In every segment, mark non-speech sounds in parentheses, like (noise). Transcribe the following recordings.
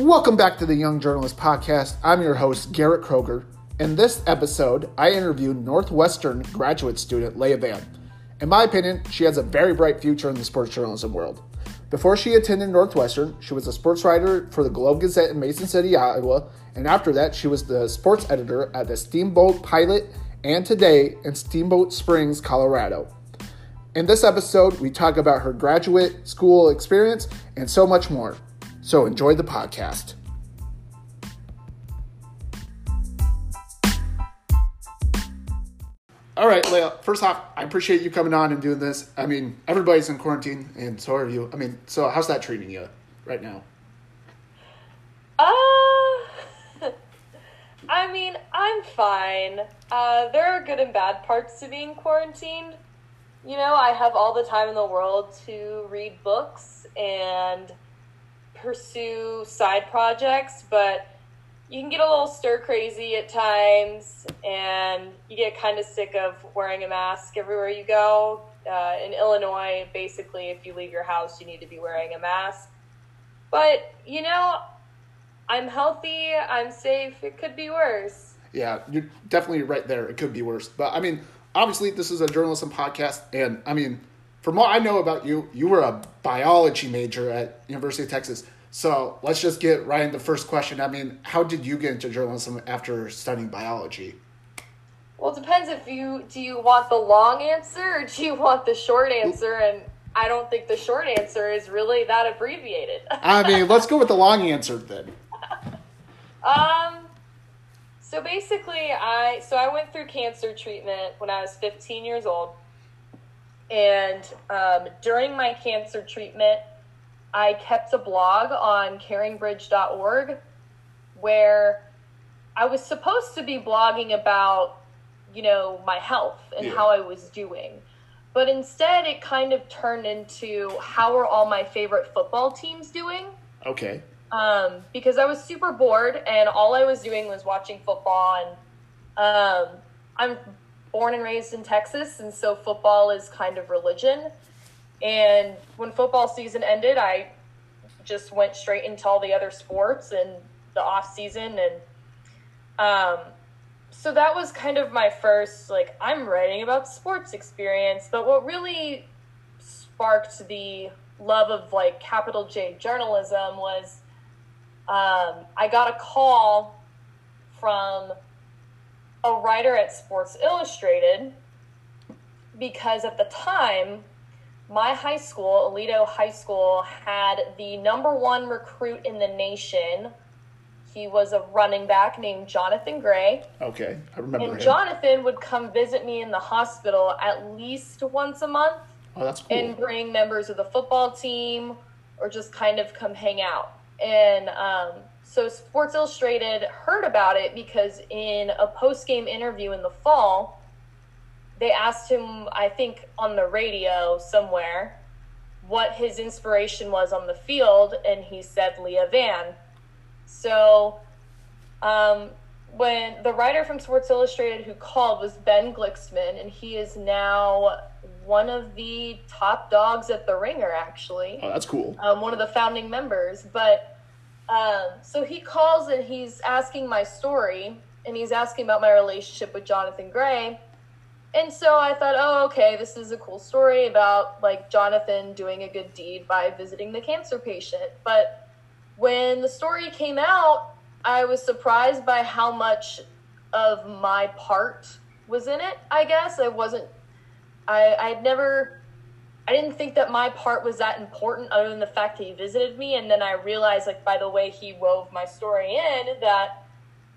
Welcome back to the Young Journalist Podcast. I'm your host, Garrett Kroger. In this episode, I interviewed Northwestern graduate student Leah Vann. In my opinion, she has a very bright future in the sports journalism world. Before she attended Northwestern, she was a sports writer for the Globe Gazette in Mason City, Iowa, and after that, she was the sports editor at the Steamboat Pilot and today in Steamboat Springs, Colorado. In this episode, we talk about her graduate school experience and so much more. So enjoy the podcast. All right, Leah. First off, I appreciate you coming on and doing this. I mean, everybody's in quarantine, and so are you. I mean, so how's that treating you right now? Uh, (laughs) I mean, I'm fine. Uh, there are good and bad parts to being quarantined. You know, I have all the time in the world to read books and pursue side projects, but you can get a little stir crazy at times and you get kind of sick of wearing a mask everywhere you go. Uh, in Illinois, basically, if you leave your house, you need to be wearing a mask. But, you know, I'm healthy, I'm safe, it could be worse. Yeah, you're definitely right there. It could be worse. But I mean, obviously, this is a journalism podcast, and I mean, from what I know about you, you were a biology major at University of Texas. So let's just get right into the first question. I mean, how did you get into journalism after studying biology? Well, it depends if you do you want the long answer or do you want the short answer and I don't think the short answer is really that abbreviated. I mean, let's go with the long answer then. (laughs) Um so basically I so I went through cancer treatment when I was 15 years old. And um, during my cancer treatment, I kept a blog on caringbridge.org where I was supposed to be blogging about, you know, my health and Yeah. how I was doing. But instead, it kind of turned into how are all my favorite football teams doing? Okay. um, because I was super bored and all I was doing was watching football. And um, I'm born and raised in Texas, and so football is kind of religion. And when football season ended, I just went straight into all the other sports and the off season, and um, so that was kind of my first like I'm writing about sports experience. But what really sparked the love of like capital J journalism was um, I got a call from a writer at Sports Illustrated because at the time, my high school, Aledo High School, had the number one recruit in the nation. He was a running back named Jonathan Gray. Okay. I remember And him. Jonathan would come visit me in the hospital at least once a month oh, that's cool. and bring members of the football team or just kind of come hang out. And um, so Sports Illustrated heard about it because in a post game interview in the fall, they asked him, I think on the radio somewhere, what his inspiration was on the field, and he said Leah Vann. So um, when the writer from Sports Illustrated who called was Ben Glicksman, and he is now one of the top dogs at the Ringer, actually, oh, that's cool. um, one of the founding members. But um, so he calls and he's asking my story, and he's asking about my relationship with Jonathan Gray. And so I thought, oh, okay, this is a cool story about like Jonathan doing a good deed by visiting the cancer patient. But when the story came out, I was surprised by how much of my part was in it. I guess I wasn't. I I'd never. I didn't think that my part was that important, other than the fact that he visited me. And then I realized, like by the way he wove my story in, that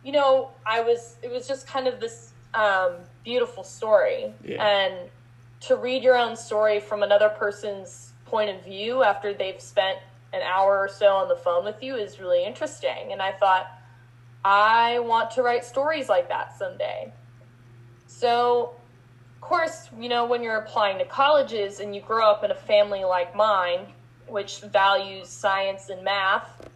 you know I was. It was just kind of this um, beautiful story, Yeah. and to read your own story from another person's point of view after they've spent an hour or so on the phone with you is really interesting. And I thought, I want to write stories like that someday. So, course, you know, when you're applying to colleges and you grow up in a family like mine, which values science and math,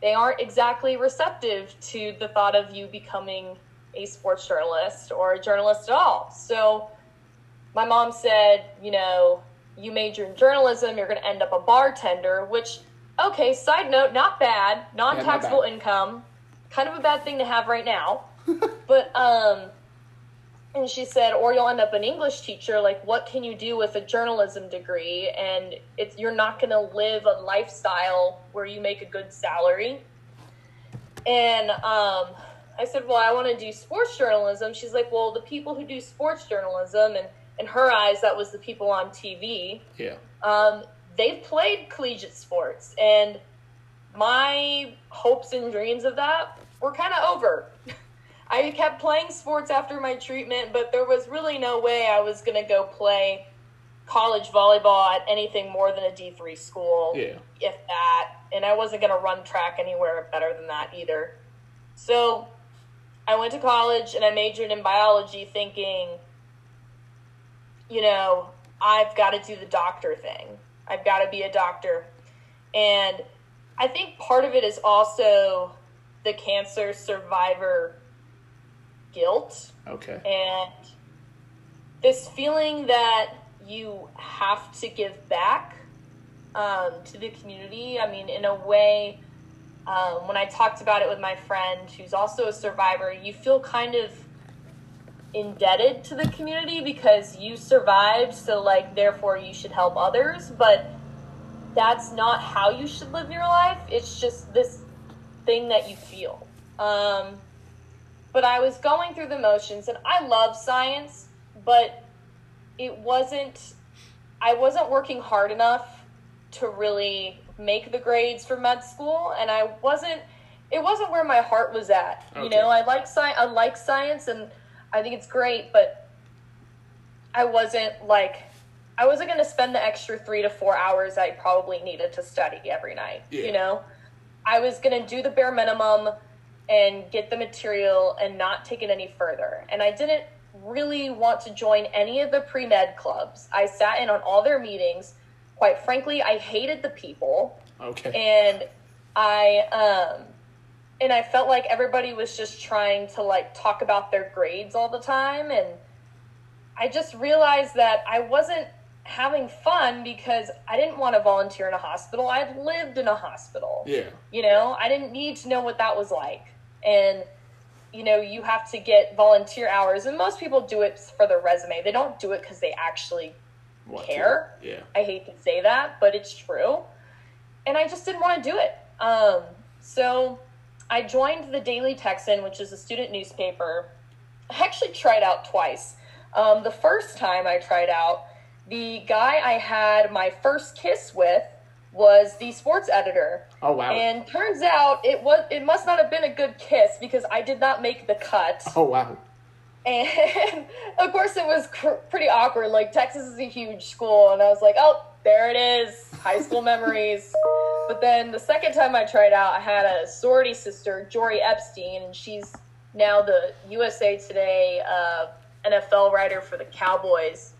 they aren't exactly receptive to the thought of you becoming a sports journalist or a journalist at all. So, my mom said, you know, you major in journalism, you're going to end up a bartender, which okay, side note, not bad, non taxable bad. income, kind of a bad thing to have right now. (laughs) but um and she said, or you'll end up an English teacher. Like, what can you do with a journalism degree? And it's you're not going to live a lifestyle where you make a good salary. And um, I said, well, I want to do sports journalism. She's like, well, the people who do sports journalism, and in her eyes, that was the people on TV. Yeah. Um, they've played collegiate sports, and my hopes and dreams of that were kind of over. I kept playing sports after my treatment, but there was really no way I was going to go play college volleyball at anything more than a D3 school, Yeah. if that. And I wasn't going to run track anywhere better than that either. So I went to college and I majored in biology thinking, you know, I've got to do the doctor thing. I've got to be a doctor. And I think part of it is also the cancer survivor guilt Okay. and this feeling that you have to give back um, to the community. I mean, in a way, um, when I talked about it with my friend who's also a survivor, you feel kind of indebted to the community because you survived, so like, therefore, you should help others. But that's not how you should live your life. It's just this thing that you feel. Um, but I was going through the motions, and I love science, but it wasn't. I wasn't working hard enough to really make the grades for med school, and I wasn't. It wasn't where my heart was at. You know, I like science. I like science, and I think it's great, but I wasn't like. I wasn't going to spend the extra three to four hours I probably needed to study every night. Yeah. You know, I was going to do the bare minimum and get the material and not take it any further. And I didn't really want to join any of the pre med clubs. I sat in on all their meetings. Quite frankly, I hated the people Okay. and I um and I felt like everybody was just trying to like talk about their grades all the time and I just realized that I wasn't having fun because I didn't want to volunteer in a hospital. I'd lived in a hospital. yeah. You know, I didn't need to know what that was like. And, you know, you have to get volunteer hours. And most people do it for their resume. They don't do it because they actually What care. Yeah. I hate to say that, but it's true. And I just didn't want to do it. Um, so I joined the Daily Texan, which is a student newspaper. I actually tried out twice. Um, the first time I tried out, the guy I had my first kiss with was the sports editor. Oh wow. And turns out it was it must not have been a good kiss because I did not make the cut. oh wow. And (laughs) of course, it was cr- pretty awkward. Like, Texas is a huge school, and I was like, oh, there it is high school (laughs) memories. But then the second time I tried out, I had a sorority sister, Jori Epstein, and she's now the USA Today uh, NFL writer for the Cowboys.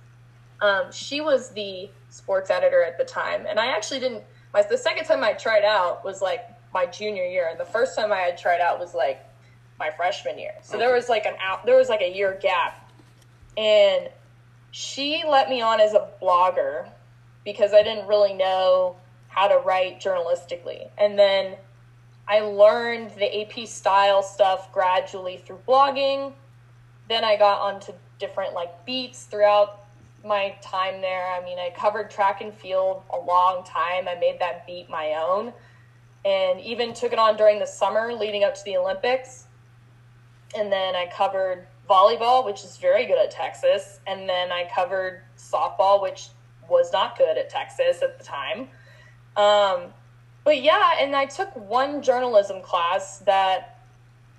Um, she was the sports editor at the time, and I actually didn't. My the second time I tried out was like my junior year, and the first time I had tried out was like my freshman year. So there was like an out, there was like a year gap, and she let me on as a blogger because I didn't really know how to write journalistically, and then I learned the AP style stuff gradually through blogging. Then I got onto different like beats throughout my time there. I mean, I covered track and field a long time. I made that beat my own and even took it on during the summer leading up to the Olympics. And then I covered volleyball, which is very good at Texas. And then I covered softball, which was not good at Texas at the time. Um, but yeah, and I took one journalism class that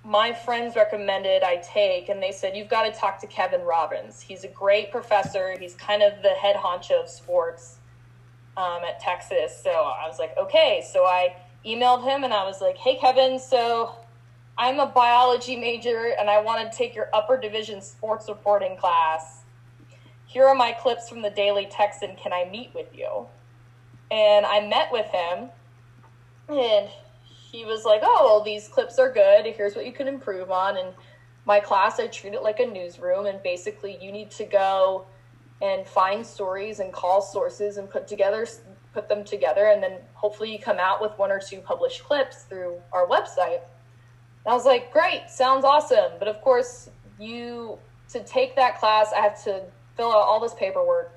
my friends recommended I take, and they said, You've got to talk to Kevin Robbins. He's a great professor. He's kind of the head honcho of sports um, at Texas. So I was like, Okay. So I emailed him and I was like, Hey, Kevin, so I'm a biology major and I want to take your upper division sports reporting class. Here are my clips from the Daily Texan. Can I meet with you? And I met with him and he was like, "Oh, well, these clips are good. Here's what you can improve on." And my class, I treat it like a newsroom, and basically, you need to go and find stories and call sources and put together put them together, and then hopefully you come out with one or two published clips through our website. And I was like, great, sounds awesome. But of course, you to take that class, I have to fill out all this paperwork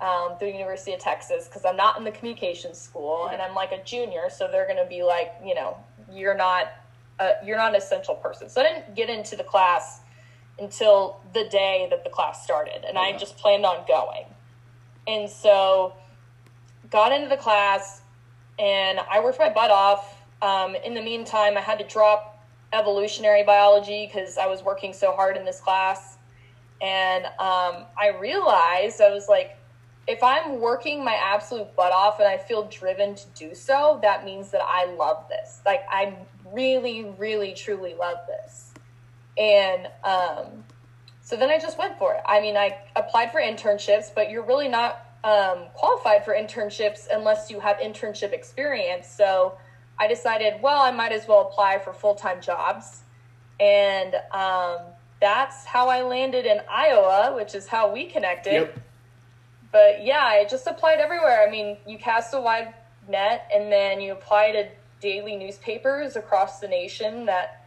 um, through the University of Texas because I'm not in the communications school and I'm like a junior, so they're going to be like, you know, you're not a, you're not an essential person. So I didn't get into the class until the day that the class started, and I just planned on going. And so got into the class, and I worked my butt off. Um, in the meantime, I had to drop evolutionary biology because I was working so hard in this class. And um, I realized I was like, if I'm working my absolute butt off and I feel driven to do so, that means that I love this. Like, I really, really, truly love this. And um, so then I just went for it. I mean, I applied for internships, but you're really not um, qualified for internships unless you have internship experience. So I decided, well, I might as well apply for full time jobs. And um, that's how I landed in Iowa, which is how we connected. Yep. But yeah, I just applied everywhere. I mean, you cast a wide net and then you apply to daily newspapers across the nation that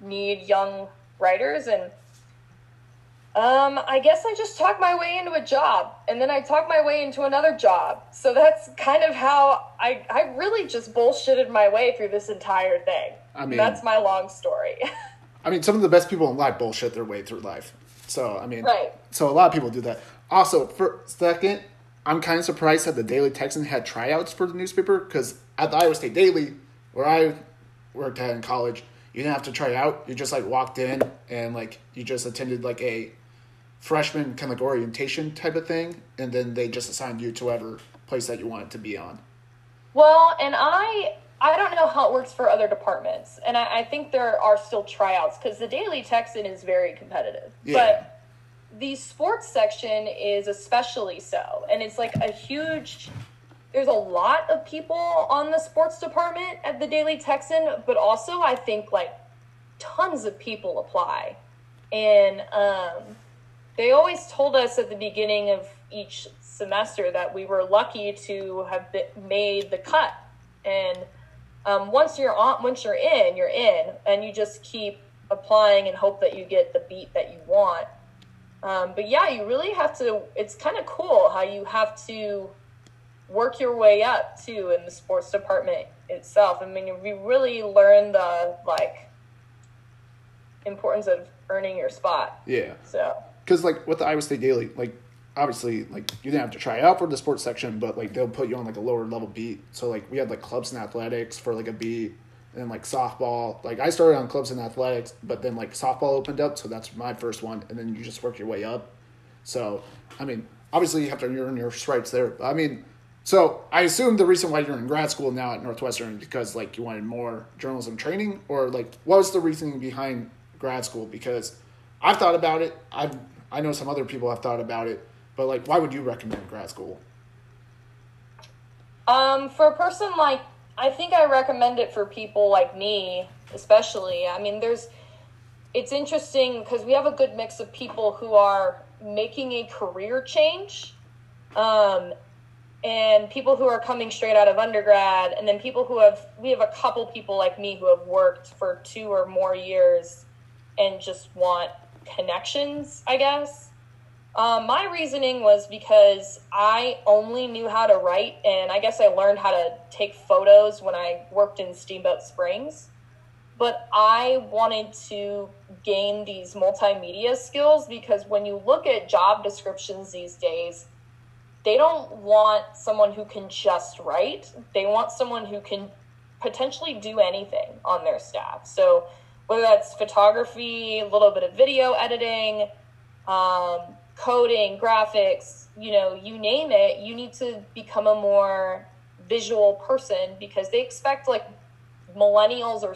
need young writers and um, I guess I just talked my way into a job and then I talked my way into another job. So that's kind of how I, I really just bullshitted my way through this entire thing. I mean, that's my long story. (laughs) I mean, some of the best people in life bullshit their way through life. So, I mean, right. so a lot of people do that. Also, for second, I'm kind of surprised that the Daily Texan had tryouts for the newspaper because at the Iowa State Daily, where I worked at in college, you didn't have to try out. You just like walked in and like you just attended like a freshman kind of like orientation type of thing, and then they just assigned you to whatever place that you wanted to be on. Well, and I I don't know how it works for other departments, and I, I think there are still tryouts because the Daily Texan is very competitive, yeah. but the sports section is especially so, and it's like a huge. There's a lot of people on the sports department at the Daily Texan, but also I think like tons of people apply, and um, they always told us at the beginning of each semester that we were lucky to have been, made the cut. And um, once you're on once you're in you're in. And you just keep applying and hope that you get the beat that you want um, but yeah you really have to it's kind of cool how you have to work your way up too in the sports department itself. I mean you really learn the like importance of earning your spot. Yeah. So. Because like with the Iowa State Daily, like obviously like you didn't have to try out for the sports section, but like they'll put you on like a lower level beat. So like we had like clubs and athletics for like a beat, and then like softball. Like I started on clubs and athletics, but then like softball opened up, so that's my first one, and then you just work your way up. So I mean, obviously you have to earn your stripes there. I mean, so I assume the reason why you're in grad school now at Northwestern is because like you wanted more journalism training, or like what was the reasoning behind grad school? Because I've thought about it. I've I know some other people have thought about it, but like, why would you recommend grad school? Um, for a person like, I think I recommend it for people like me, especially. I mean, there's, it's interesting because we have a good mix of people who are making a career change, um, and people who are coming straight out of undergrad, and then people who have, we have a couple people like me who have worked for two or more years and just want connections, I guess. Um, my reasoning was because I only knew how to write, and I guess I learned how to take photos when I worked in Steamboat Springs. But I wanted to gain these multimedia skills because when you look at job descriptions these days, they don't want someone who can just write, they want someone who can potentially do anything on their staff. So whether that's photography, a little bit of video editing, um, coding, graphics, you know, you name it, you need to become a more visual person because they expect like millennials or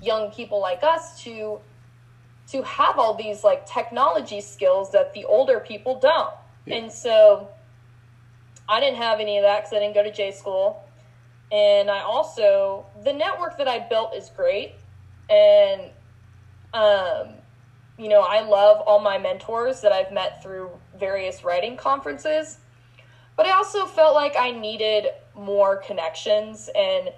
young people like us to to have all these like technology skills that the older people don't. Yeah. And so I didn't have any of that because I didn't go to J school. And I also, the network that I built is great and um, you know, I love all my mentors that I've met through various writing conferences. but I also felt like I needed more connections and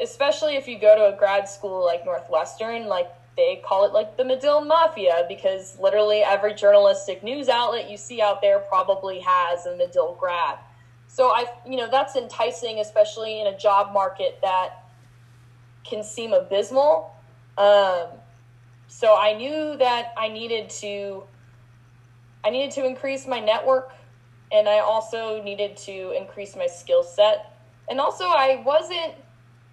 especially if you go to a grad school like Northwestern, like they call it like the Medill Mafia because literally every journalistic news outlet you see out there probably has a Medill grad. So I, you know, that's enticing, especially in a job market that can seem abysmal. Um, so I knew that I needed to, I needed to increase my network, and I also needed to increase my skill set, and also I wasn't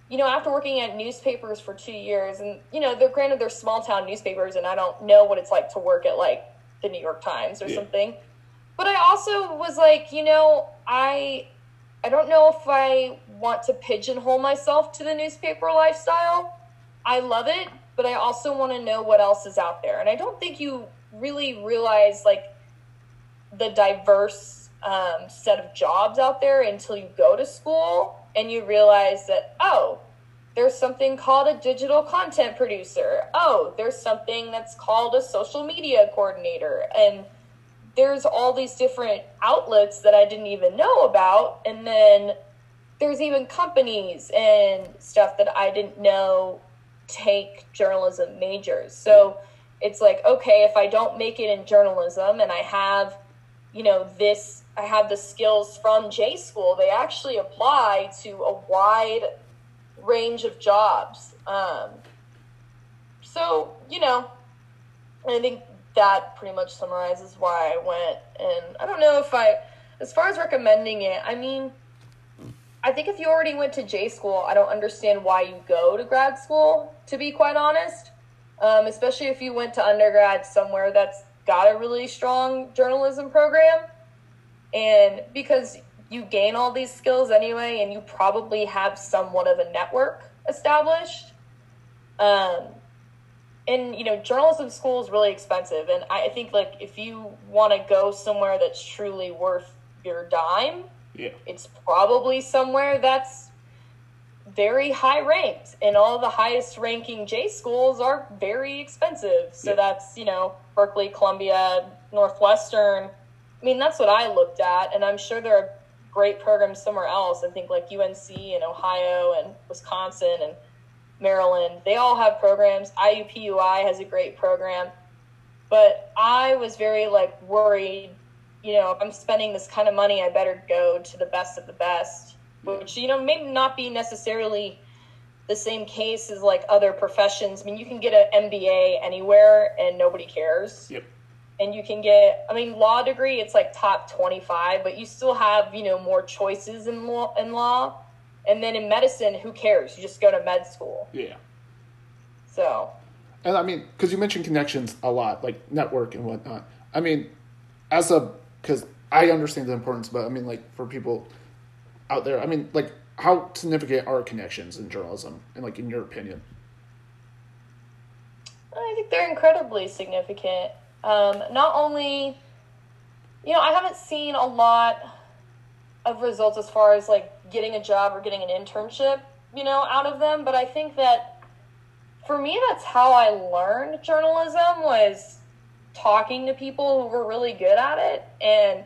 you know, after working at newspapers for two years, and you know, they're granted they're small town newspapers, and I don't know what it's like to work at like the New York Times or yeah. something. But I also was like, you know, I I don't know if I want to pigeonhole myself to the newspaper lifestyle. I love it, but I also want to know what else is out there. And I don't think you really realize like the diverse um, set of jobs out there until you go to school and you realize that, oh, there's something called a digital content producer. Oh, there's something that's called a social media coordinator. And there's all these different outlets that I didn't even know about. And then there's even companies and stuff that I didn't know take journalism majors. So it's like, okay, if I don't make it in journalism and I have, you know, this I have the skills from J school, they actually apply to a wide range of jobs. Um, so, you know, I think that pretty much summarizes why I went. And I don't know if I, as far as recommending it, I mean, I think if you already went to J school, I don't understand why you go to grad school, to be quite honest. Um, especially if you went to undergrad somewhere that's got a really strong journalism program. And because you gain all these skills anyway, and you probably have somewhat of a network established. Um, and you know, journalism school is really expensive, and I think like if you want to go somewhere that's truly worth your dime, yeah, it's probably somewhere that's very high ranked, and all the highest ranking J schools are very expensive. So yeah. that's you know Berkeley, Columbia, Northwestern I mean, that's what I looked at, and I'm sure there are great programs somewhere else. I think like UNC and Ohio and Wisconsin and Maryland, they all have programs. IUPUI has a great program, but I was very like worried. You know, if I'm spending this kind of money, I better go to the best of the best, which you know may not be necessarily the same case as like other professions. I mean, you can get an MBA anywhere and nobody cares. Yep. And you can get i mean law degree it's like top 25 but you still have you know more choices in law in law. And then in medicine who cares? You just go to med school. Yeah. So. And i mean because you mentioned connections a lot like network and whatnot. I mean as a because i understand the importance but i mean like for people out there i mean like how significant are connections in journalism and like in your opinion? I think they're incredibly significant. Um, not only, you know, I haven't seen a lot of results as far as like getting a job or getting an internship, you know, out of them, but I think that for me, that's how I learned journalism was talking to people who were really good at it and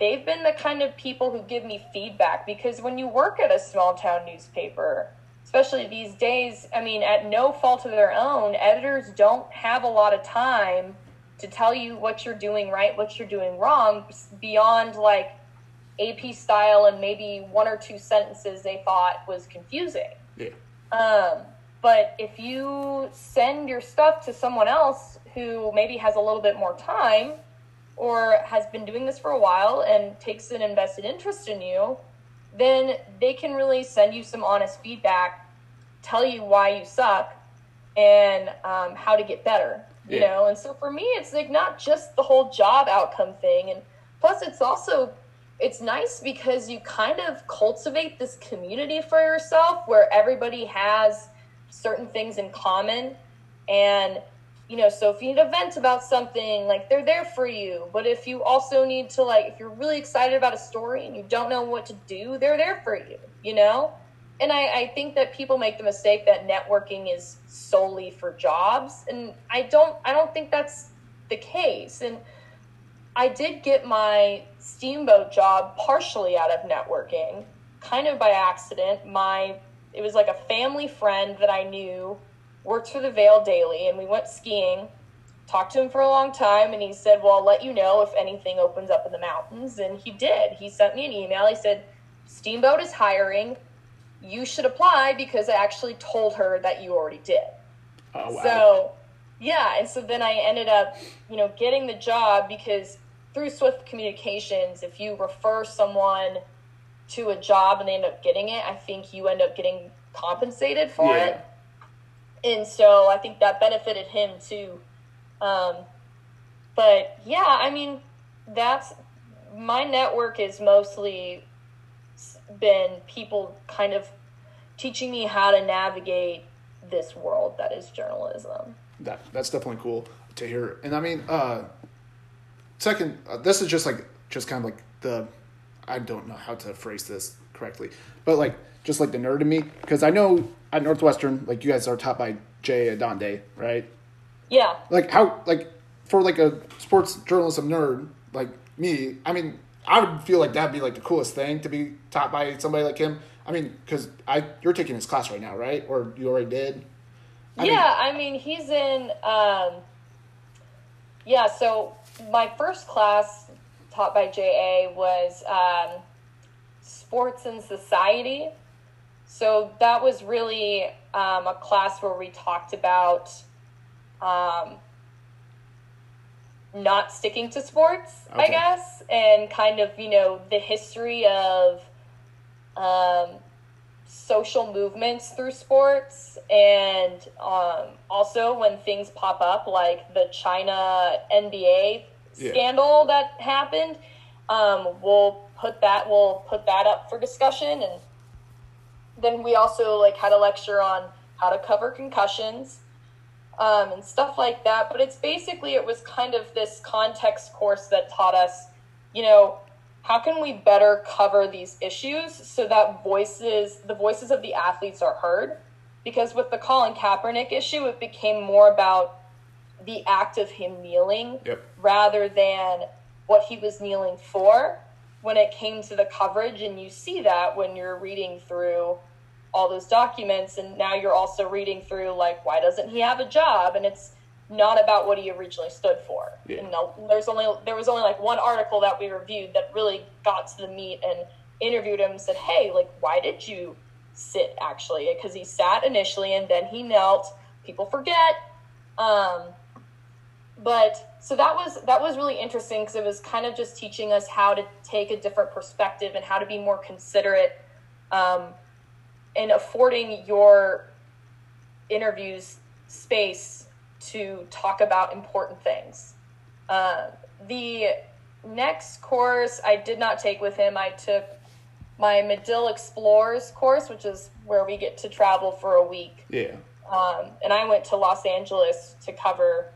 they've been the kind of people who give me feedback because when you work at a small town newspaper especially these days i mean at no fault of their own editors don't have a lot of time to tell you what you're doing right, what you're doing wrong, beyond like AP style and maybe one or two sentences they thought was confusing. Yeah. Um, but if you send your stuff to someone else who maybe has a little bit more time or has been doing this for a while and takes an invested interest in you, then they can really send you some honest feedback, tell you why you suck, and um, how to get better you yeah. know and so for me it's like not just the whole job outcome thing and plus it's also it's nice because you kind of cultivate this community for yourself where everybody has certain things in common and you know so if you need a vent about something like they're there for you. But if you also need to like if you're really excited about a story and you don't know what to do they're there for you you know? And I, I think that people make the mistake that networking is solely for jobs. And i don't i don't think that's the case. And I did get my steamboat job partially out of networking, kind of by accident. My it was like a family friend that I knew worked for the Vail Daily, and we went skiing. Talked to him for a long time, and he said, "Well, I'll let you know if anything opens up in the mountains." And he did. He sent me an email. He said, "Steamboat is hiring. You should apply because I actually told her that you already did." Oh wow. So, yeah, and so then I ended up, you know, getting the job because through Swift Communications, if you refer someone to a job and they end up getting it, I think you end up getting compensated for Yeah. it. And so I think that benefited him too. Um, but yeah, I mean, that's my network is mostly been people kind of teaching me how to navigate this world that is journalism. that that's definitely cool to hear. And I mean, uh, second, uh, this is just like just kind of like the I don't know how to phrase this correctly, but like just like the nerd in me because I know at Northwestern, like you guys are taught by Jay Adande, right? Yeah. Like how like for like a sports journalism nerd like me, I mean, I would feel like that'd be like the coolest thing to be taught by somebody like him. I mean, because I you're taking his class right now, right? Or you already did? I mean- yeah, I mean, he's in. Um, yeah, so my first class taught by JA was um, sports and society. So that was really um, a class where we talked about um, not sticking to sports, I guess, and kind of, you know, the history of um, social movements through sports and um, also when things pop up like the china nba Yeah. scandal that happened um, we'll put that we'll put that up for discussion and then we also like had a lecture on how to cover concussions um, and stuff like that. But it's basically it was kind of this context course that taught us you know how can we better cover these issues so that voices the voices of the athletes are heard? Because with the colin kaepernick issue it became more about the act of him kneeling Yep. rather than what he was kneeling for. When it came to the coverage and you see that when you're reading through all those documents and now you're also reading through like why doesn't he have a job? And it's not about what he originally stood for. Yeah. know there's only there was only like one article that we reviewed that really got to the meat and interviewed him and said hey like why did you sit actually? Because he sat initially and then he knelt. People forget. Um but so that was that was really interesting because it was kind of just teaching us how to take a different perspective and how to be more considerate um, and affording your interviews space to talk about important things uh, the next course i did not take with him i took my medill explores course which is where we get to travel for a week Yeah. um, and I went to Los Angeles to cover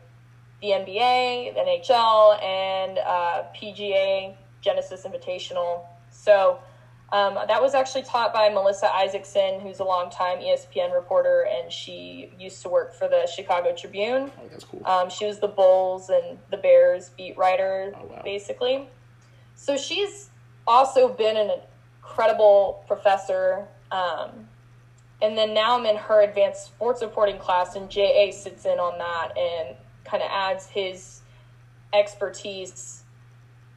the NBA, the NHL, and uh, PGA Genesis Invitational. So um, that was actually taught by Melissa Isaacson, who's a longtime ESPN reporter, and she used to work for the Chicago Tribune. Oh, that's cool. Um, she was the Bulls and the Bears beat writer, Oh, wow. basically. So she's also been an incredible professor. Um, and then now I'm in her advanced sports reporting class, and JA sits in on that and kind of adds his expertise.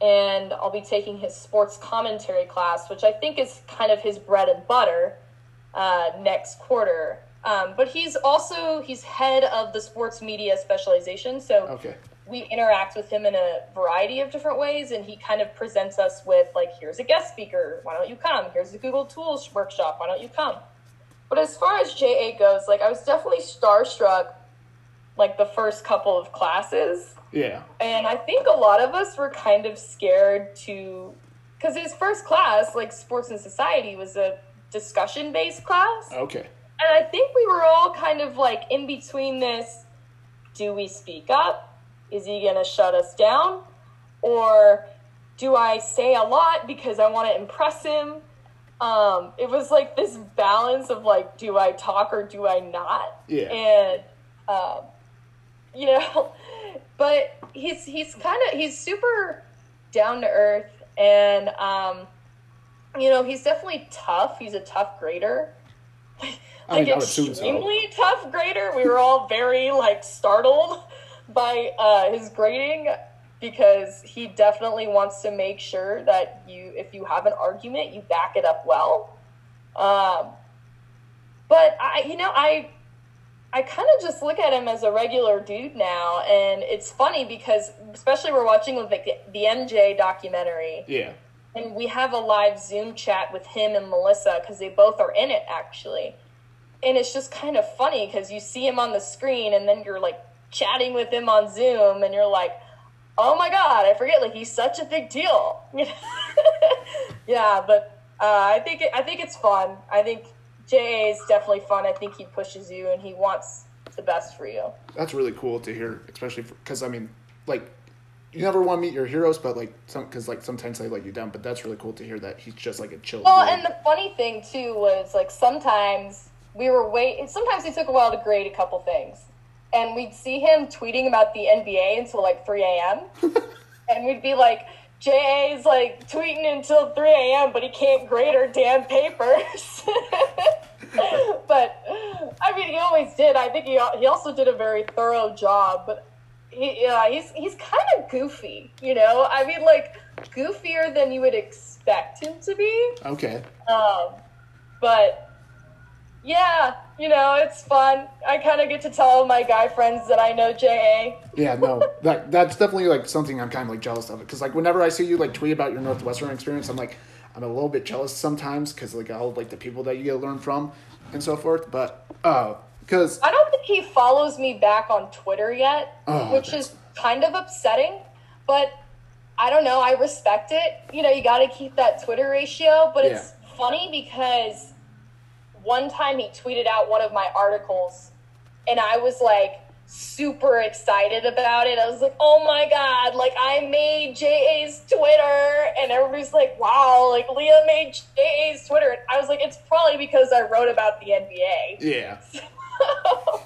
And I'll be taking his sports commentary class, which I think is kind of his bread and butter uh, next quarter. Um, but he's also he's head of the sports media specialization, so Okay. we interact with him in a variety of different ways and he kind of presents us with like here's a guest speaker why don't you come here's a google tools workshop why don't you come but as far as ja goes like i was definitely starstruck like the first couple of classes Yeah. and i think a lot of us were kind of scared to because his first class like sports and society was a discussion based class Okay. and I think we were all kind of like in between this do we speak up? Is he going to shut us down? Or do I say a lot because I want to impress him? Um, it was like this balance of like, do I talk or do I not? Yeah. And, um, you know, but he's, he's kind of, he's super down to earth, and um, you know, he's definitely tough. He's a tough grader. (laughs) I mean, like I would assume so. extremely tough grader. We were all very like startled by uh, his grading because he definitely wants to make sure that you, if you have an argument, you back it up well. Um, but I, you know, I, I kind of just look at him as a regular dude now, and it's funny because, especially we're watching with the, the MJ documentary, Yeah. and we have a live Zoom chat with him and Melissa because they both are in it actually. And it's just kind of funny because you see him on the screen and then you're like chatting with him on Zoom and you're like, oh my God, I forget, like he's such a big deal. (laughs) yeah, but uh, I think it, I think it's fun. I think JA is definitely fun. I think he pushes you and he wants the best for you. That's really cool to hear, especially because I mean, like, you never want to meet your heroes, but like some because like sometimes they let you down. But that's really cool to hear that he's just like a chill. Well, dude. and the funny thing too was like sometimes we were wait. Sometimes it took a while to grade a couple things, and we'd see him tweeting about the NBA until like three a.m. (laughs) and we'd be like, "JA's like tweeting until three a.m., but he can't grade our damn papers." (laughs) but I mean, he always did. I think he he also did a very thorough job, but. He, yeah, he's he's kind of goofy, you know. I mean, like goofier than you would expect him to be. okay. Um, but yeah, you know, it's fun. I kind of get to tell my guy friends that I know JA. Yeah, no, that that's definitely like something I'm kind of like jealous of. Because like whenever I see you like tweet about your Northwestern experience, I'm like I'm a little bit jealous sometimes because like all like the people that you get to learn from and so forth. But uh, because I don't think he follows me back on Twitter yet, Oh, which is kind of upsetting. But I don't know. I respect it. You know, you got to keep that Twitter ratio. But it's funny because one time he tweeted out one of my articles, and I was like super excited about it. I was like, "Oh my god! Like I made JA's Twitter," and everybody's like, "Wow! Like Leah made JA's Twitter." And I was like, "It's probably because I wrote about the NBA." yeah, (laughs)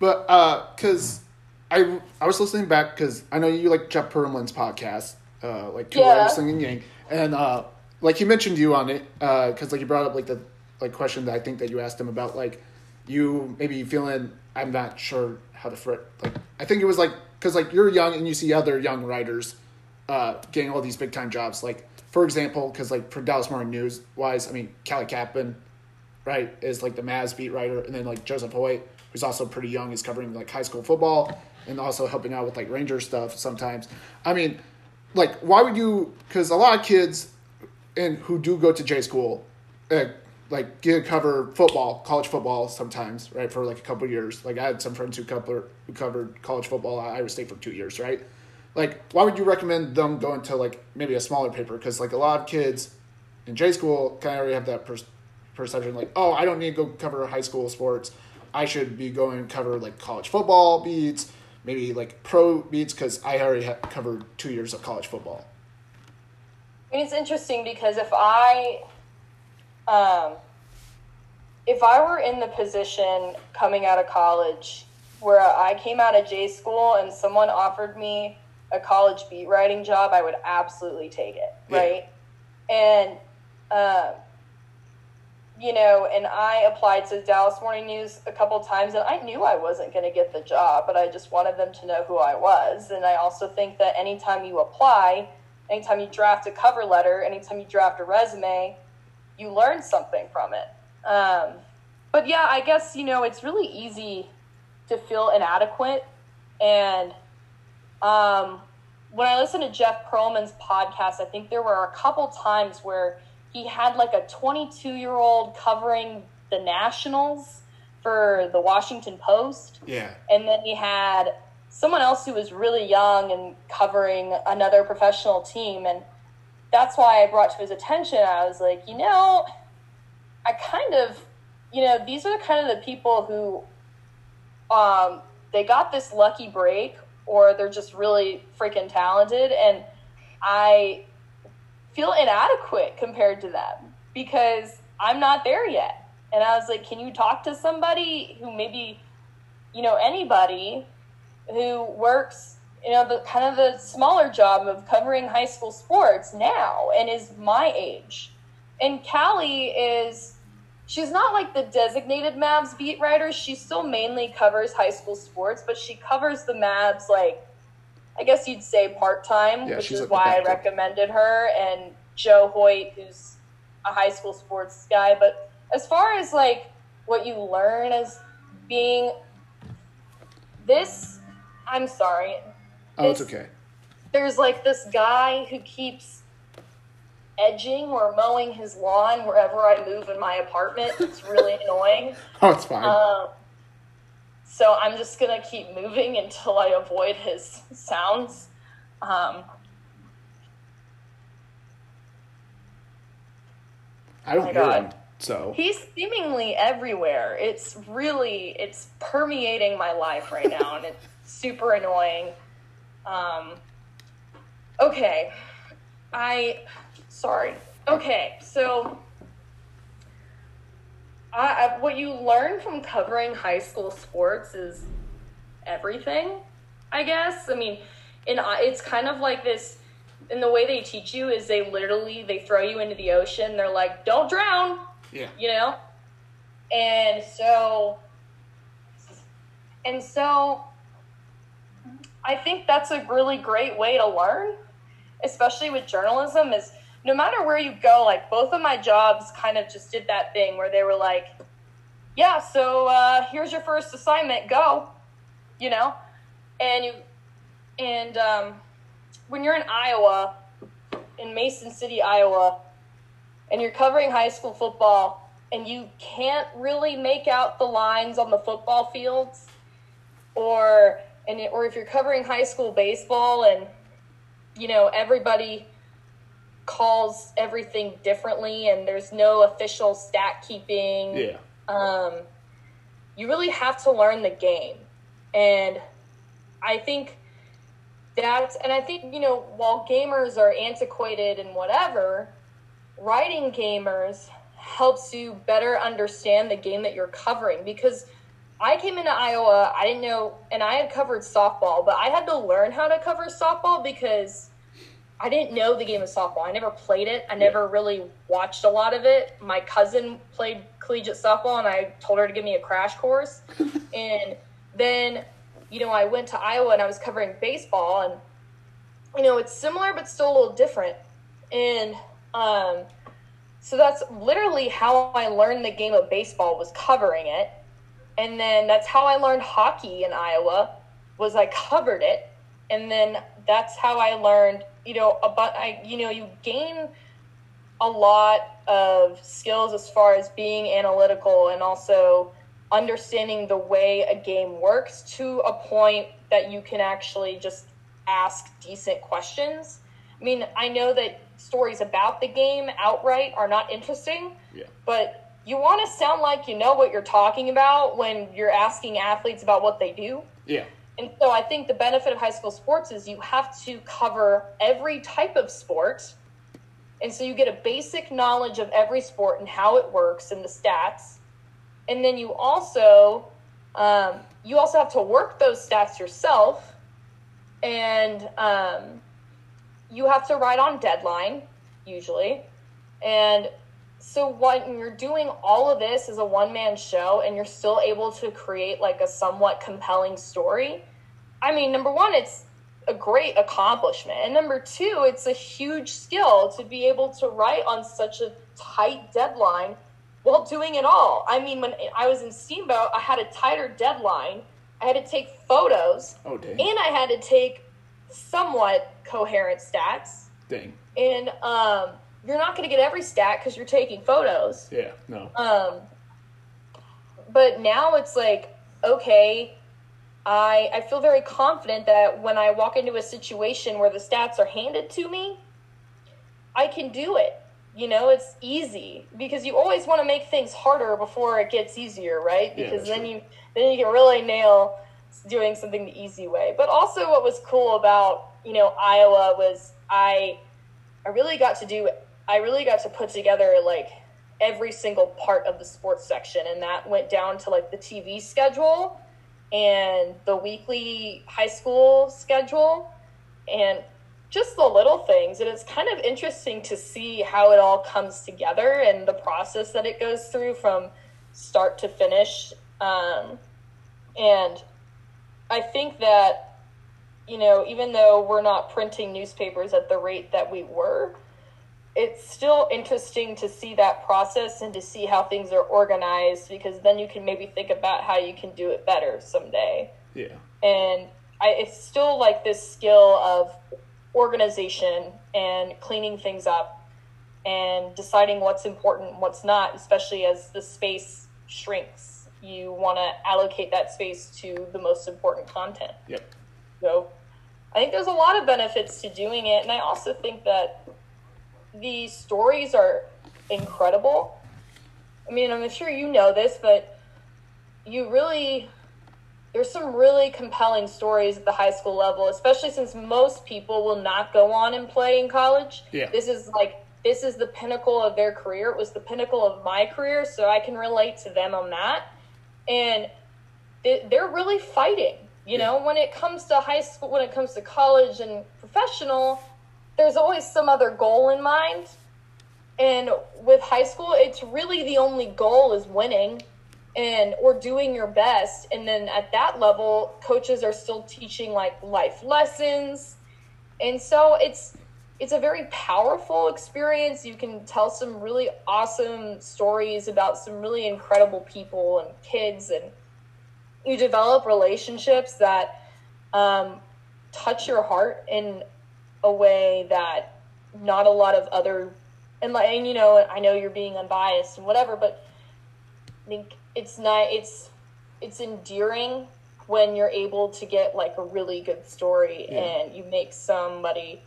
but uh, because I I was listening back because I know you like Jeff Pearlman's podcast, uh, like two Yeah. Writers Slinging Yang, and uh, like he mentioned you on it uh, because like you brought up like the like question that I think that you asked him about like you maybe feeling I'm not sure how to fr- like I think it was like because like you're young and you see other young writers uh, getting all these big time jobs. Like for example because like for Dallas Morning News wise I mean Callie Caplan right is like the Mavs beat writer and then like Joseph Hoyt who's also pretty young is covering like high school football and also helping out with like Ranger stuff sometimes. I mean like why would you because a lot of kids and who do go to J school, uh, like get cover football, college football sometimes, right? For like a couple years. Like I had some friends who cover who covered college football at Iowa State for two years, right? Like, why would you recommend them going to like maybe a smaller paper? Because like a lot of kids in J school kind of already have that per- perception, like, oh, I don't need to go cover high school sports. I should be going cover like college football beats, maybe like pro beats, because I already have covered two years of college football. It's interesting because if I, um, if I were in the position coming out of college where I came out of J school and someone offered me a college beat writing job, I would absolutely take it, Yeah. right? And, um, you know, and I applied to Dallas Morning News a couple times, and I knew I wasn't going to get the job, but I just wanted them to know who I was. And I also think that anytime you apply, anytime you draft a cover letter, anytime you draft a resume, you learn something from it. Um, but yeah, I guess, you know, it's really easy to feel inadequate. And um, when I listened to Jeff Pearlman's podcast, I think there were a couple times where he had like a 22 year old covering the Nationals for the Washington Post Yeah. and then he had someone else who was really young and covering another professional team and that's why i brought to his attention. I was like you know i kind of you know these are kind of the people who um, they got this lucky break or they're just really freaking talented. And i feel inadequate compared to them because i'm not there yet. And i was like can you talk to somebody who maybe you know anybody who works you know, the kind of the smaller job of covering high school sports now and is my age. And Callie is she's not like the designated Mavs beat writer. She still mainly covers high school sports, but she covers the Mavs like I guess you'd say part time, Yeah, which is like why I recommended her and Joe Hoyt, who's a high school sports guy. But as far as like what you learn as being this, I'm sorry. Oh, it's This- okay. There's like this guy who keeps edging or mowing his lawn wherever I move in my apartment. It's really (laughs) annoying. Oh, it's fine. Um, so I'm just gonna keep moving until I avoid his sounds. Um, I don't hear God. him, so he's seemingly everywhere. It's really it's permeating my life right now, and it's super annoying. Um, okay, I sorry. Okay, so I, I, what you learn from covering high school sports is everything. I guess. I mean, in it's kind of like this. And the way they teach you is they literally they throw you into the ocean. They're like, "Don't drown," yeah. you know. And so, and so, I think that's a really great way to learn, especially with journalism. Is no matter where you go, like both of my jobs kind of just did that thing where they were like, "Yeah, so uh, here's your first assignment, go," you know, and you, and um, when you're in Iowa, in Mason City, Iowa, and you're covering high school football and you can't really make out the lines on the football fields or and or if you're covering high school baseball and you know everybody calls everything differently and there's no official stat keeping Yeah. um, you really have to learn the game. And I think that's, and I think, you know, while gamers are antiquated and whatever, writing gamers helps you better understand the game that you're covering because I came into Iowa, I didn't know, and I had covered softball, but I had to learn how to cover softball because I didn't know the game of softball. I never played it. I never really watched a lot of it. My cousin played collegiate softball, and I told her to give me a crash course. (laughs) and then, you know, I went to Iowa and I was covering baseball, and you know, it's similar but still a little different. And um, so that's literally how I learned the game of baseball was covering it. And then that's how I learned hockey in Iowa was I covered it. And then that's how I learned, you know, about I you know, you gain a lot of skills as far as being analytical and also understanding the way a game works to a point that you can actually just ask decent questions. I mean, I know that stories about the game outright are not interesting, Yeah. but you want to sound like you know what you're talking about when you're asking athletes about what they do. Yeah. And so I think the benefit of high school sports is you have to cover every type of sport. And so you get a basic knowledge of every sport and how it works and the stats. And then you also um, you also have to work those stats yourself. And um, you have to write on deadline, usually. And so when you're doing all of this as a one man show and you're still able to create like a somewhat compelling story, I mean, number one, it's a great accomplishment. And number two, it's a huge skill to be able to write on such a tight deadline while doing it all. I mean, when I was in Steamboat, I had a tighter deadline. I had to take photos Oh dang. and I had to take somewhat coherent stats. Dang. And um, you're not going to get every stat because you're taking photos. Yeah. No. Um, but now it's like, okay, I I feel very confident that when I walk into a situation where the stats are handed to me, I can do it. You know, it's easy because you always want to make things harder before it gets easier, right? Because that's then true. you then you can really nail doing something the easy way. But also, what was cool about you know Iowa was I I really got to do I really got to put together like every single part of the sports section and that went down to like the TV schedule and the weekly high school schedule and just the little things. And it's kind of interesting to see how it all comes together and the process that it goes through from start to finish. Um, and I think that, you know, even though we're not printing newspapers at the rate that we were, it's still interesting to see that process and to see how things are organized because then you can maybe think about how you can do it better someday. Yeah. And I, it's still like this skill of organization and cleaning things up and deciding what's important and what's not, especially as the space shrinks. You want to allocate that space to the most important content. Yep. So I think there's a lot of benefits to doing it. And I also think that the stories are incredible. I mean, I'm sure you know this, but you really there's some really compelling stories at the high school level, especially since most people will not go on and play in college. Yeah. This is like this is the pinnacle of their career. It was the pinnacle of my career, so I can relate to them on that. And they're really fighting. You know, when it comes to high school, when it comes to college and professional, there's always some other goal in mind. And with high school, it's really the only goal is winning and or doing your best. And then at that level, coaches are still teaching like life lessons. And so it's it's a very powerful experience. You can tell some really awesome stories about some really incredible people and kids, and you develop relationships that um, touch your heart in a way that not a lot of other and like and you know I know you're being unbiased and whatever, but I think it's not it's it's endearing when you're able to get like a really good story yeah. and you make somebody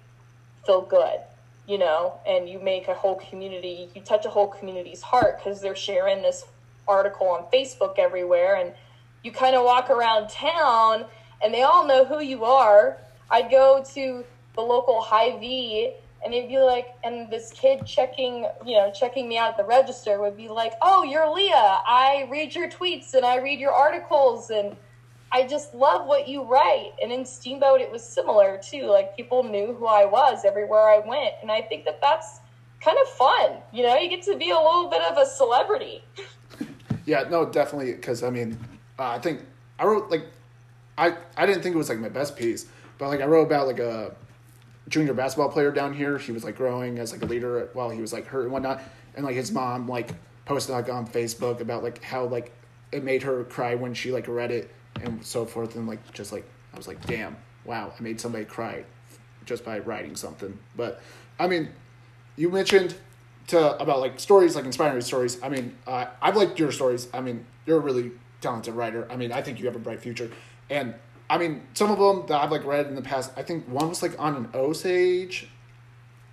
feel good you know and you make a whole community you touch a whole community's heart because they're sharing this article on facebook everywhere and you kind of walk around town and they all know who you are i'd go to the local Hy-Vee and they'd be like and this kid checking you know checking me out at the register would be like oh you're leah. I read your tweets and i read your articles and i just love what you write. And in steamboat it was similar too. Like people knew who i was everywhere i went and i think that that's kind of fun you know? You get to be a little bit of a celebrity. (laughs) Yeah no definitely because i mean uh, i think i wrote like i i didn't think it was like my best piece but like i wrote about like a junior basketball player down here. He was like growing as like a leader while he was like hurt and whatnot. And like his mom like posted like on Facebook about like how like it made her cry when she like read it and so forth. And like just like I was like, damn, wow, I made somebody cry just by writing something. But I mean, you mentioned to about like stories, like inspiring stories. I mean, uh, I've liked your stories. I mean, you're a really talented writer. I mean, I think you have a bright future. And I mean, some of them that I've like read in the past. I think one was like on an Osage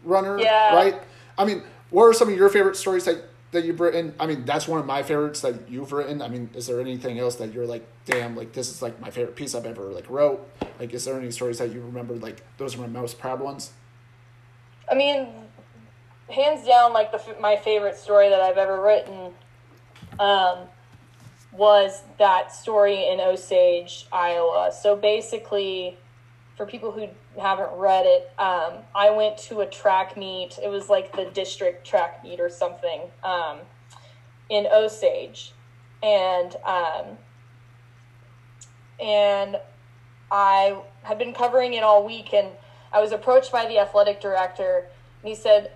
runner, yeah. right? I mean, what are some of your favorite stories that that you've written? I mean, that's one of my favorites that you've written. I mean, is there anything else that you're like, damn, like this is like my favorite piece I've ever like wrote? Like, is there any stories that you remember like those are my most proud ones? I mean, hands down, like the my favorite story that I've ever written. Um, was that story in Osage, Iowa. So basically, for people who haven't read it, um, I went to a track meet. It was like the district track meet or something um, in Osage, and um, and I had been covering it all week, and I was approached by the athletic director, and he said,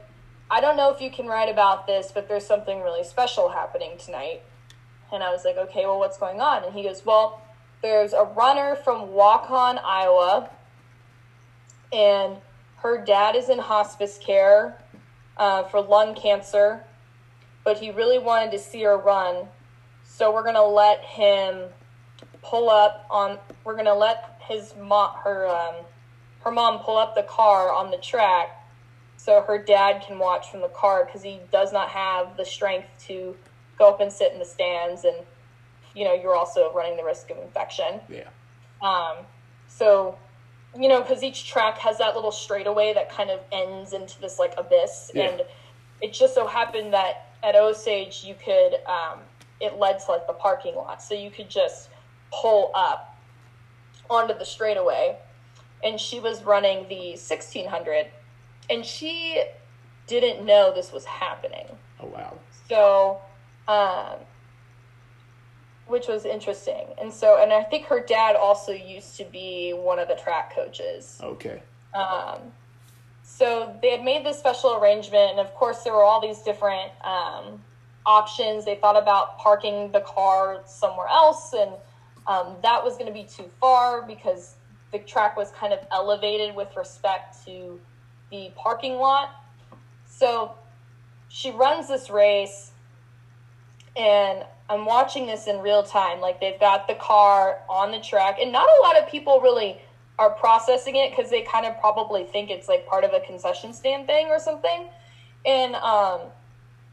"I don't know if you can write about this, but there's something really special happening tonight." And I was like, okay, well, what's going on? And he goes, well, there's a runner from Waukon, Iowa, and her dad is in hospice care uh, for lung cancer, but he really wanted to see her run. So we're going to let him pull up on, we're going to let his mom, her, um, her mom pull up the car on the track so her dad can watch from the car because he does not have the strength to go up and sit in the stands and you know you're also running the risk of infection yeah um, so you know because each track has that little straightaway that kind of ends into this like abyss yeah. and it just so happened that at osage you could um, it led to like the parking lot so you could just pull up onto the straightaway. And she was running the 1600. And she didn't know this was happening. Oh, wow. So, um, which was interesting. And so, and I think her dad also used to be one of the track coaches. Okay. Um, so they had made this special arrangement, and of course, there were all these different um, options. They thought about parking the car somewhere else, and um, that was going to be too far because the track was kind of elevated with respect to the parking lot. So she runs this race, and I'm watching this in real time. Like they've got the car on the track, and not a lot of people really are processing it because they kind of probably think it's like part of a concession stand thing or something. And um,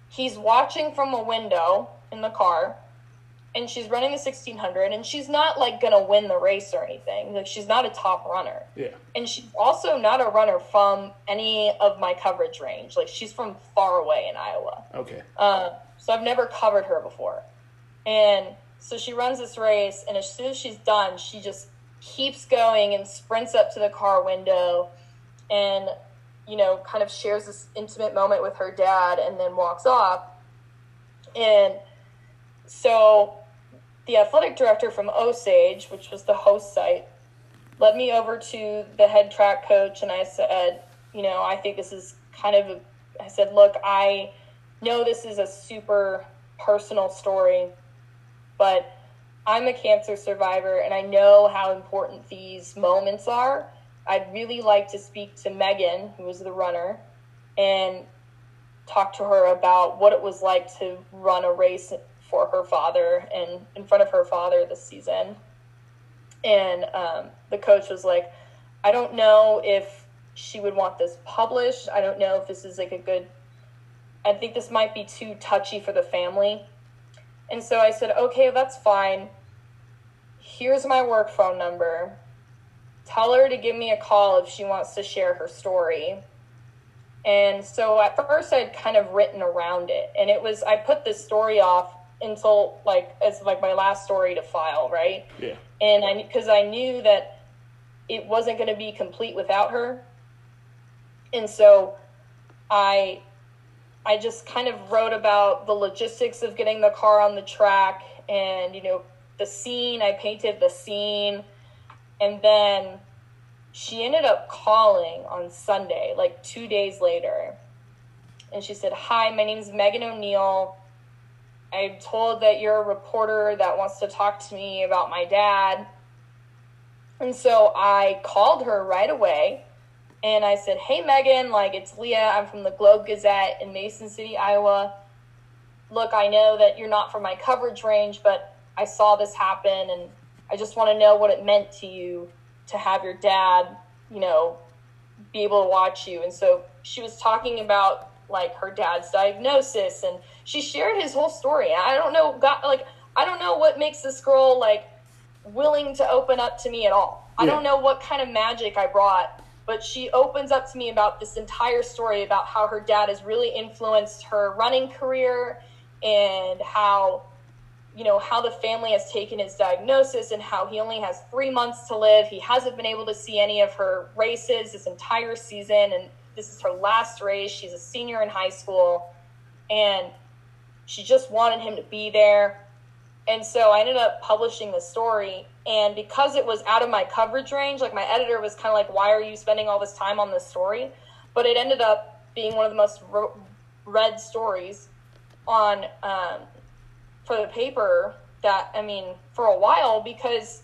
he's watching from a window in the car, and she's running the 1600, and she's not like gonna win the race or anything. Like she's not a top runner. Yeah. And she's also not a runner from any of my coverage range. Like she's from far away in Iowa. Okay. Uh, so I've never covered her before. And so she runs this race, and as soon as she's done, she just keeps going and sprints up to the car window and, you know, kind of shares this intimate moment with her dad and then walks off. And so the athletic director from Osage, which was the host site, led me over to the head track coach and I said, you know, I think this is kind of, a, I said, look, I know this is a super personal story, but I'm a cancer survivor and I know how important these moments are. I'd really like to speak to Megan, who was the runner, and talk to her about what it was like to run a race for her father and in front of her father this season. And um, the coach was like, I don't know if she would want this published. I don't know if this is like a good, I think this might be too touchy for the family. And so I said, okay, that's fine. Here's my work phone number. Tell her to give me a call if she wants to share her story. And so at first I'd kind of written around it. And it was, I put this story off until like, as like my last story to file, right? Yeah. And I, because I knew that it wasn't going to be complete without her. And so I I just kind of wrote about the logistics of getting the car on the track and, you know, the scene. I painted the scene. And then she ended up calling on Sunday, like two days later. And she said, Hi, my name's Megan O'Neill. I'm told that you're a reporter that wants to talk to me about my dad. And so I called her right away and I said, Hey, Megan, like it's Leah. I'm from the Globe Gazette in Mason City, Iowa. Look, I know that you're not from my coverage range, but I saw this happen and I just want to know what it meant to you to have your dad, you know, be able to watch you. And so she was talking about like her dad's diagnosis and she shared his whole story. I don't know, God, like, I don't know what makes this girl like willing to open up to me at all. I don't know what kind of magic I brought, but she opens up to me about this entire story about how her dad has really influenced her running career and how you know how the family has taken his diagnosis and how he only has three months to live. He hasn't been able to see any of her races this entire season and this is her last race. She's a senior in high school and she just wanted him to be there and so I ended up publishing the story. And because it was out of my coverage range, like my editor was kind of like, why are you spending all this time on this story? But it ended up being one of the most ro- read stories on um, for the paper that, I mean, for a while because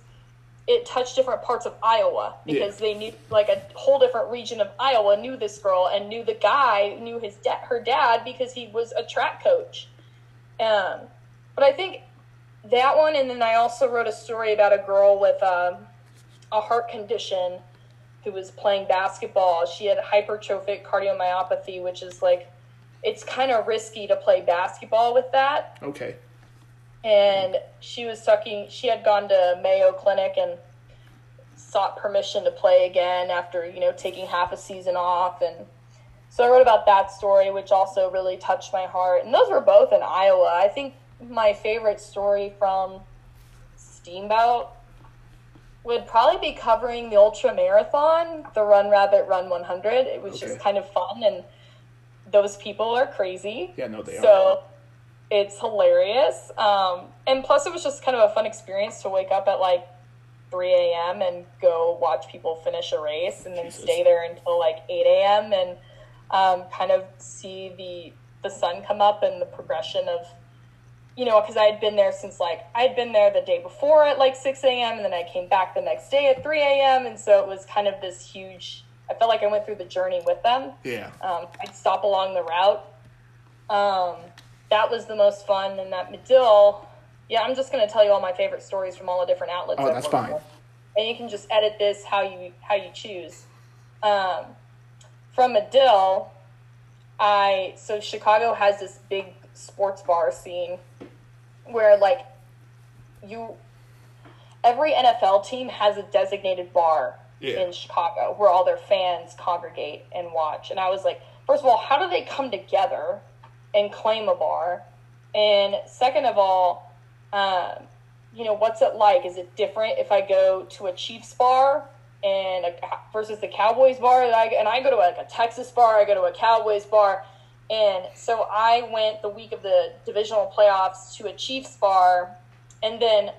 it touched different parts of Iowa because they knew like a whole different region of Iowa knew this girl and knew the guy knew his da- her dad because he was a track coach. Um, but I think that one, and then I also wrote a story about a girl with um a heart condition who was playing basketball. She had hypertrophic cardiomyopathy, which is like it's kind of risky to play basketball with that Okay. and she was talking she had gone to mayo clinic and sought permission to play again after you know taking half a season off and so i wrote about that story which also really touched my heart and those were both in iowa i think my favorite story from Steamboat would probably be covering the ultra marathon, the Run Rabbit Run 100. It was Okay. just kind of fun, and those people are crazy. Yeah, no, they are so it's hilarious. Um, and plus, it was just kind of a fun experience to wake up at like 3 a.m. and go watch people finish a race, and then Jesus. stay there until like 8 a.m. and um, kind of see the the sun come up and the progression of you know, because I had been there since like I had been there the day before at like 6 a.m. and then I came back the next day at 3 a.m. And so it was kind of this huge. I felt like I went through the journey with them. Yeah. Um, I'd stop along the route. Um, that was the most fun. And that Medill, yeah, I'm just going to tell you all my favorite stories from all the different outlets. Oh, I've that's fine. with. And you can just edit this how you how you choose. Um, from Medill, I so Chicago has this big sports bar scene where like you every NFL team has a designated bar Yeah. in Chicago where all their fans congregate and watch. And I was like, first of all, how do they come together and claim a bar? And second of all, um, you know, what's it like? Is it different if I go to a Chiefs bar and a, versus the Cowboys bar? And I, and I go to like a Texas bar, I go to a Cowboys bar. And so I went the week of the divisional playoffs to a Chiefs bar. And then,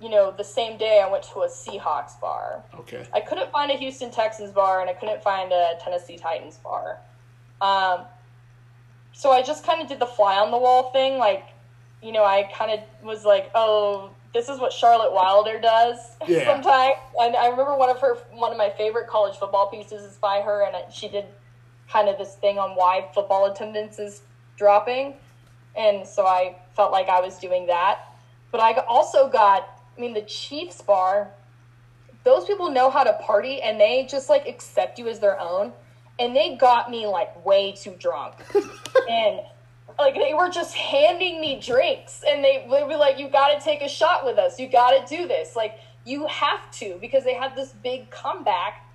you know, the same day I went to a Seahawks bar. Okay. I couldn't find a Houston Texans bar and I couldn't find a Tennessee Titans bar. Um, so I just kind of did the fly on the wall thing. Like, you know, I kind of was like, oh, this is what Charlotte Wilder does (laughs) Yeah. sometimes. And I remember one of her, one of my favorite college football pieces is by her, and she did kind of this thing on why football attendance is dropping. And so I felt like I was doing that. But I also got, I mean, the Chiefs bar, those people know how to party and they just like accept you as their own. And they got me like way too drunk. (laughs) and like they were just handing me drinks and they, they were like, you got to take a shot with us. You got to do this. Like, you have to because they had this big comeback.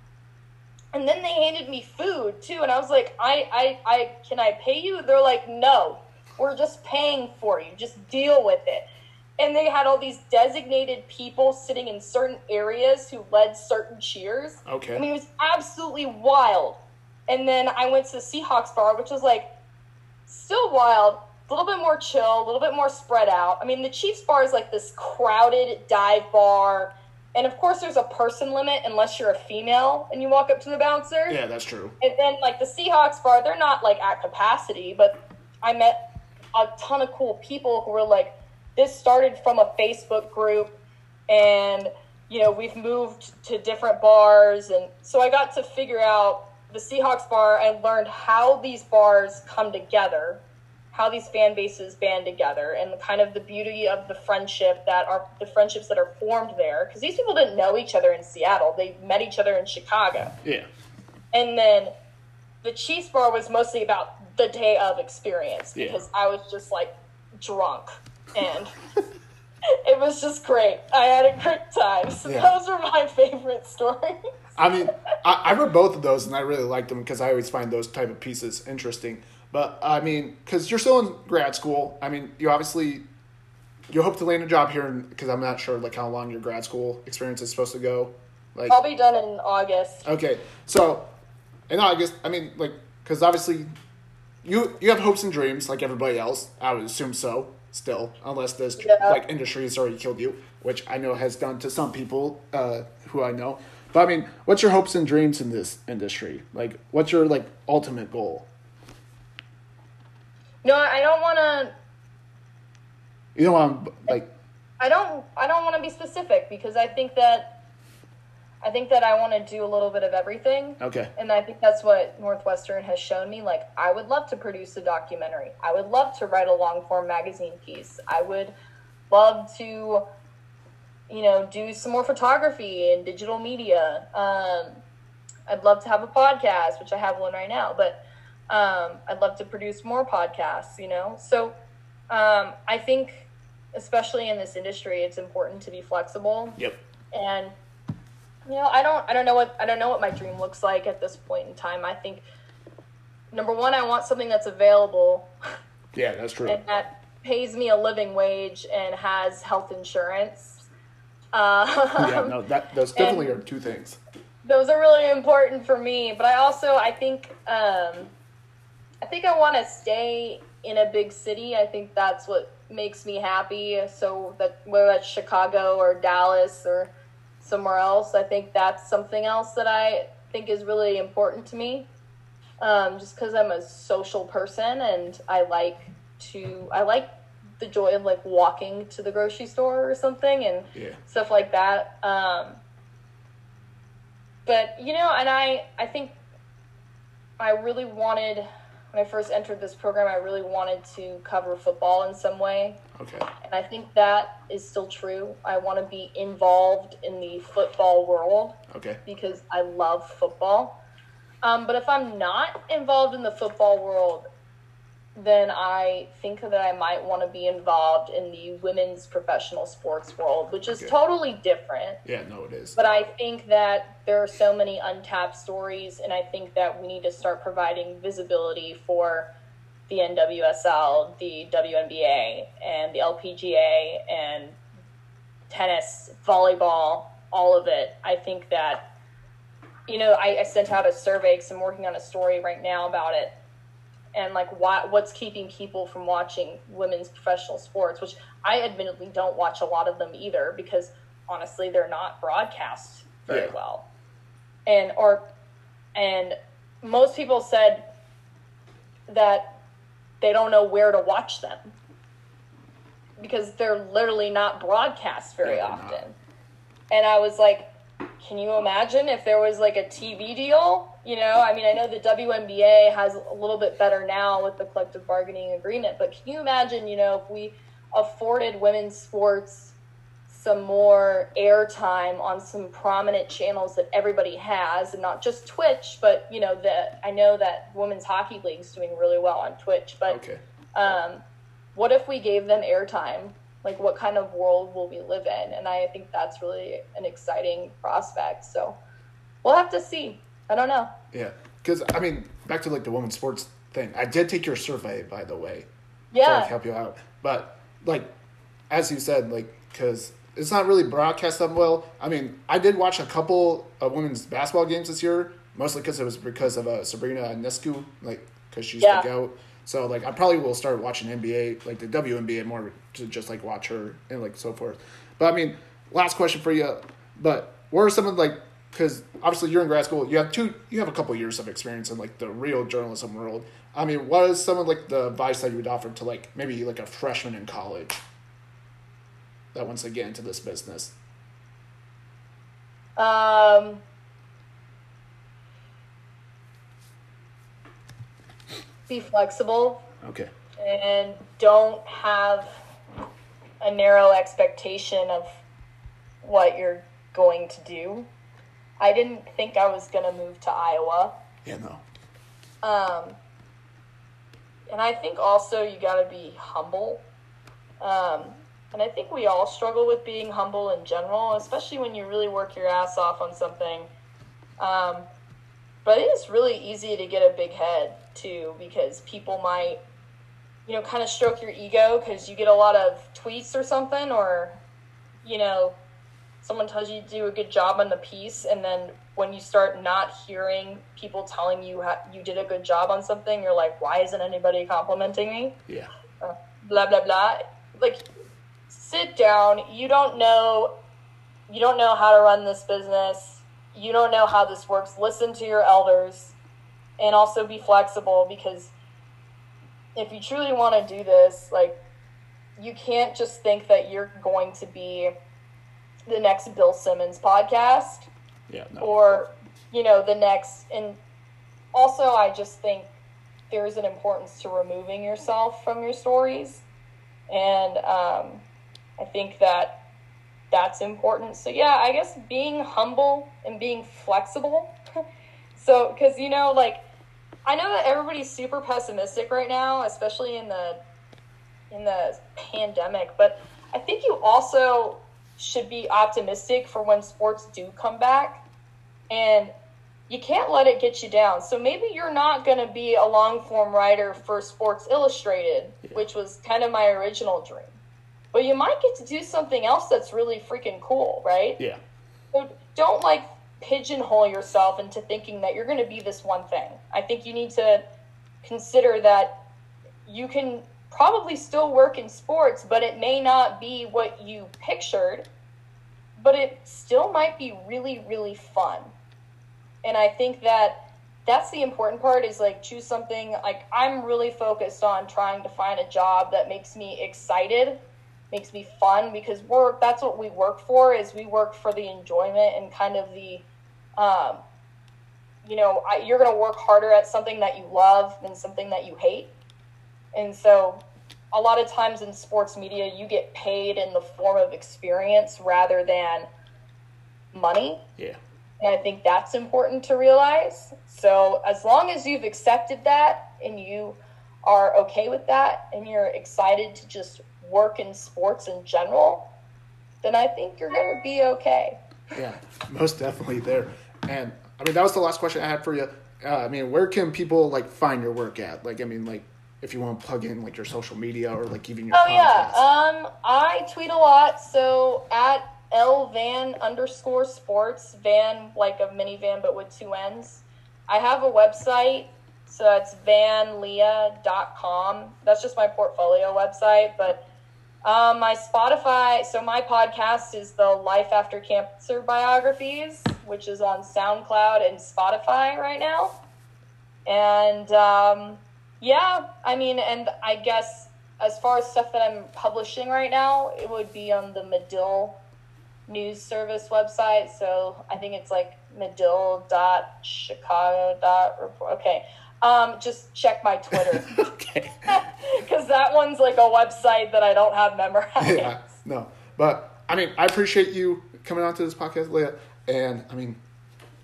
And then they handed me food too. And I was like, I, I, I, can I pay you? They're like, no, we're just paying for you. Just deal with it and they had all these designated people sitting in certain areas who led certain cheers. Okay. I mean, it was absolutely wild. And then I went to the Seahawks bar, which was like still wild, a little bit more chill, a little bit more spread out. I mean, the Chiefs bar is like this crowded dive bar. And of course, there's a person limit unless you're a female and you walk up to the bouncer. Yeah, that's true. And then like the Seahawks bar, they're not like at capacity, but I met a ton of cool people who were like, this started from a Facebook group and you know, we've moved to different bars and so I got to figure out the Seahawks bar and learned how these bars come together, how these fan bases band together and the kind of the beauty of the friendship that are the friendships that are formed there because these people didn't know each other in Seattle. They met each other in Chicago. Yeah. And then the Chiefs bar was mostly about the day of experience Yeah. because I was just like drunk and (laughs) it was just great. I had a great time. So Yeah. those are my favorite stories. I mean, I, I read both of those and I really liked them because I always find those type of pieces interesting. But I mean, because you're still in grad school, I mean, you obviously you hope to land a job here because I'm not sure like how long your grad school experience is supposed to go. Like, I'll be done in August. okay, so in August, I mean, like, because obviously you you have hopes and dreams like everybody else. I would assume so. Still, unless this Yeah. like industry has already killed you, which I know has done to some people uh, who I know. But I mean, what's your hopes and dreams in this industry? Like, what's your like ultimate goal? No, I don't want to. You know, I'm like, I don't. I don't want to be specific because I think that. I think that I want to do a little bit of everything. okay, And I think that's what Northwestern has shown me. Like, I would love to produce a documentary. I would love to write a long form magazine piece. I would love to, you know, do some more photography and digital media. Um, I'd love to have a podcast, which I have one right now, but um, I'd love to produce more podcasts, you know? So um, I think, especially in this industry, it's important to be flexible yep, and you know i don't i don't know what i don't know what my dream looks like at this point in time i think number one i want something that's available yeah, that's true. and that pays me a living wage and has health insurance Um, yeah, no, (laughs) that those definitely are two things. those are really important for me. But I also I think um, I think I want to stay in a big city. I think that's what makes me happy. So that whether that's Chicago or Dallas or somewhere else, I think that's something else that I think is really important to me. Um, just because I'm a social person and I like to I like the joy of like walking to the grocery store or something and Yeah. stuff like that. Um, but you know, and I I think I really wanted when I first entered this program, I really wanted to cover football in some way, Okay. and I think that is still true. I want to be involved in the football world Okay. because I love football. Um, but if I'm not involved in the football world, then I think that I might want to be involved in the women's professional sports world, which is Okay. totally different. Yeah, no, it is. But I think that there are so many untapped stories, and I think that we need to start providing visibility for the NWSL, the WNBA, and the LPGA, and tennis, volleyball, all of it. I think that, you know, I, I sent out a survey because I'm working on a story right now about it. And like, why, what's keeping people from watching women's professional sports, which I admittedly don't watch a lot of them either because honestly, they're not broadcast very Yeah. well. And, or, and most people said that they don't know where to watch them because they're literally not broadcast very Yeah, they're not. often. And I was like, can you imagine if there was like a TV deal? You know, I mean, I know the WNBA has a little bit better now with the collective bargaining agreement, but can you imagine, you know, if we afforded women's sports some more airtime on some prominent channels that everybody has, and not just Twitch, but you know, that I know that women's hockey league's doing really well on Twitch, but Okay. um, what if we gave them airtime? Like, what kind of world will we live in? And I think that's really an exciting prospect. So we'll have to see. I don't know. Yeah. Because I mean, back to like the women's sports thing. I did take your survey, by the way. yeah to like help you out. But like, as you said, like, because it's not really broadcast that well. I mean, I did watch a couple of women's basketball games this year, mostly because it was because of uh, Sabrina Ionescu, like, because she's Yeah. the goat. So like, I probably will start watching NBA, like the WNBA, more to just like watch her and like so forth. But I mean, last question for you. But what are some of like? Because obviously you're in grad school, you have two, you have a couple years of experience in like the real journalism world. I mean, what is some of like the advice that you would offer to like maybe like a freshman in college that wants to get into this business? Um, be flexible Okay. and don't have a narrow expectation of what you're going to do. I didn't think I was going to move to Iowa. Yeah. No. Um, and I think also you got to be humble. Um, and I think we all struggle with being humble in general, especially when you really work your ass off on something. Um, but I think it's really easy to get a big head too, because people might, you know, kind of stroke your ego because you get a lot of tweets or something, or, you know, someone tells you to do a good job on the piece, and then when you start not hearing people telling you how you did a good job on something, you're like, why isn't anybody complimenting me? Yeah. Uh, blah blah blah. Like sit down. You don't know you don't know how to run this business. You don't know how this works. Listen to your elders and also be flexible because if you truly want to do this like you can't just think that you're going to be the next bill simmons podcast Yeah. No. or you know the next and also i just think there's an importance to removing yourself from your stories and um, i think that that's important so yeah i guess being humble and being flexible (laughs) so because you know like i know that everybody's super pessimistic right now especially in the in the pandemic but i think you also should be optimistic for when sports do come back and you can't let it get you down. So maybe you're not going to be a long form writer for Sports Illustrated, Yeah. which was kind of my original dream. but you might get to do something else that's really freaking cool, right? Yeah. So don't like pigeonhole yourself into thinking that you're going to be this one thing. I think you need to consider that you can probably still work in sports, but it may not be what you pictured, but it still might be really, really fun. And I think that that's the important part is like choose something like I'm really focused on trying to find a job that makes me excited, makes me fun because work that's what we work for is we work for the enjoyment and kind of the um, you know, I, you're going to work harder at something that you love than something that you hate. And so, a lot of times in sports media, you get paid in the form of experience rather than money. Yeah. And I think that's important to realize. So, as long as you've accepted that and you are okay with that and you're excited to just work in sports in general, then I think you're going to be okay. Yeah, most definitely there. And I mean, that was the last question I had for you. Uh, I mean, where can people like find your work at? Like, I mean, like if you want to plug in like your social media or like even your. Oh podcast. yeah, um, I tweet a lot. So at L Van underscore Sports Van like a minivan but with two N's. I have a website, so that's vanleah.com. That's just my portfolio website, but um, my Spotify, so my podcast is the Life After Cancer Biographies, which is on SoundCloud and Spotify right now. And um, yeah, I mean, and I guess as far as stuff that I'm publishing right now, it would be on the Medill news service website. So I think it's like medill.chicago.report. Okay. Um, just check my Twitter. (laughs) okay. (laughs) Because that one's like a website that I don't have memorized. Yeah, no. But I mean, I appreciate you coming on to this podcast, Leah. And I mean,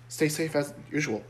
stay safe as usual.